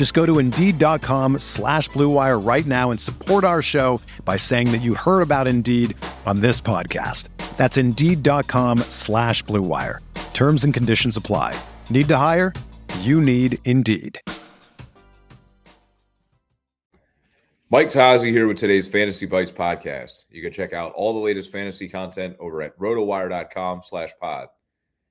Just go to Indeed.com slash BlueWire right now and support our show by saying that you heard about Indeed on this podcast. That's Indeed.com slash BlueWire. Terms and conditions apply. Need to hire? You need Indeed. Mike Tazi here with today's Fantasy Bites podcast. You can check out all the latest fantasy content over at rotowire.com slash pod.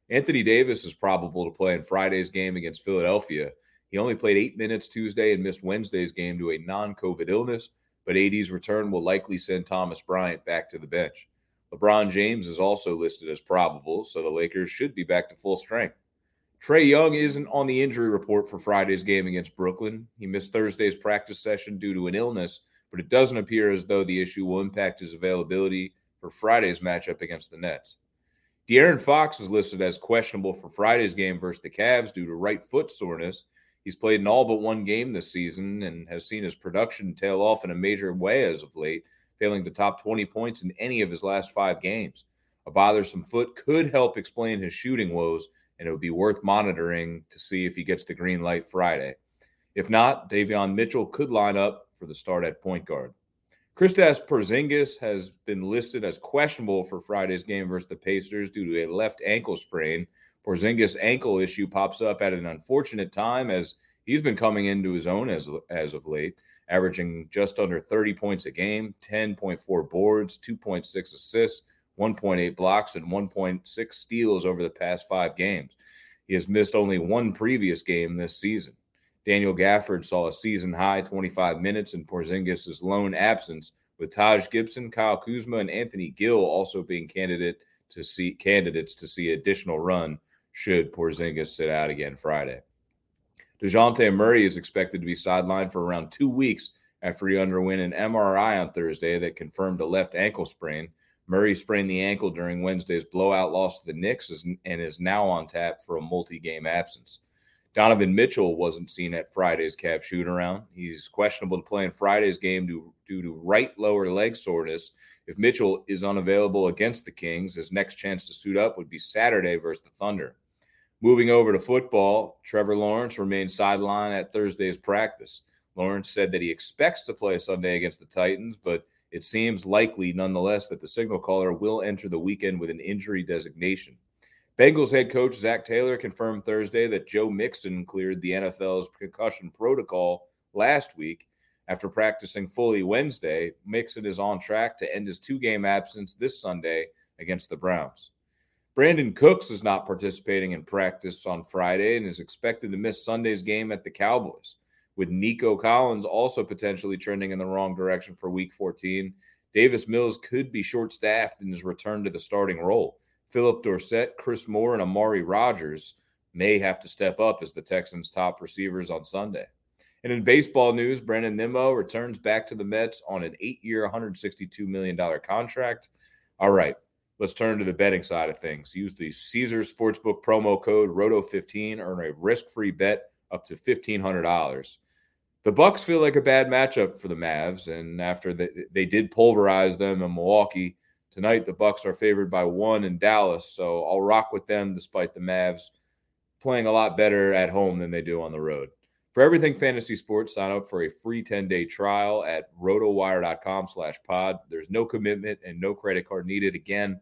Anthony Davis is probable to play in Friday's game against Philadelphia. He only played eight minutes Tuesday and missed Wednesday's game to a non COVID illness, but AD's return will likely send Thomas Bryant back to the bench. LeBron James is also listed as probable, so the Lakers should be back to full strength. Trae Young isn't on the injury report for Friday's game against Brooklyn. He missed Thursday's practice session due to an illness, but it doesn't appear as though the issue will impact his availability for Friday's matchup against the Nets. De'Aaron Fox is listed as questionable for Friday's game versus the Cavs due to right foot soreness. He's played in all but one game this season and has seen his production tail off in a major way as of late, failing to top 20 points in any of his last five games. A bothersome foot could help explain his shooting woes, and it would be worth monitoring to see if he gets the green light Friday. If not, Davion Mitchell could line up for the start at point guard. Kristaps Porzingis has been listed as questionable for Friday's game versus the Pacers due to a left ankle sprain. Porzingis' ankle issue pops up at an unfortunate time as he's been coming into his own as, as of late, averaging just under 30 points a game, 10.4 boards, 2.6 assists, 1.8 blocks, and 1.6 steals over the past five games. He has missed only one previous game this season. Daniel Gafford saw a season high 25 minutes in Porzingis' lone absence, with Taj Gibson, Kyle Kuzma, and Anthony Gill also being candidate to see candidates to see additional run should Porzingis sit out again Friday. DeJounte Murray is expected to be sidelined for around two weeks after he underwent an MRI on Thursday that confirmed a left ankle sprain. Murray sprained the ankle during Wednesday's blowout loss to the Knicks and is now on tap for a multi game absence. Donovan Mitchell wasn't seen at Friday's Cavs shoot around. He's questionable to play in Friday's game due, due to right lower leg soreness. If Mitchell is unavailable against the Kings, his next chance to suit up would be Saturday versus the Thunder. Moving over to football, Trevor Lawrence remained sidelined at Thursday's practice. Lawrence said that he expects to play Sunday against the Titans, but it seems likely nonetheless that the signal caller will enter the weekend with an injury designation. Bengals head coach Zac Taylor confirmed Thursday that Joe Mixon cleared the NFL's concussion protocol last week. After practicing fully Wednesday, Mixon is on track to end his two game absence this Sunday against the Browns. Brandin Cooks is not participating in practice on Friday and is expected to miss Sunday's game at the Cowboys. With Nico Collins also potentially trending in the wrong direction for week 14, Davis Mills could be short staffed in his return to the starting role. Phillip Dorsett, Chris Moore, and Amari Rodgers may have to step up as the Texans' top receivers on Sunday. And in baseball news, Brandon Nimmo returns back to the Mets on an eight year, $162 million contract. All right, let's turn to the betting side of things. Use the Caesars Sportsbook promo code ROTO15, earn a risk free bet up to $1,500. The Bucks feel like a bad matchup for the Mavs, and after they, they did pulverize them in Milwaukee, Tonight, the Bucks are favored by one in Dallas, so I'll rock with them despite the Mavs playing a lot better at home than they do on the road. For everything fantasy sports, sign up for a free 10-day trial at rotowire.com slash pod. There's no commitment and no credit card needed. Again,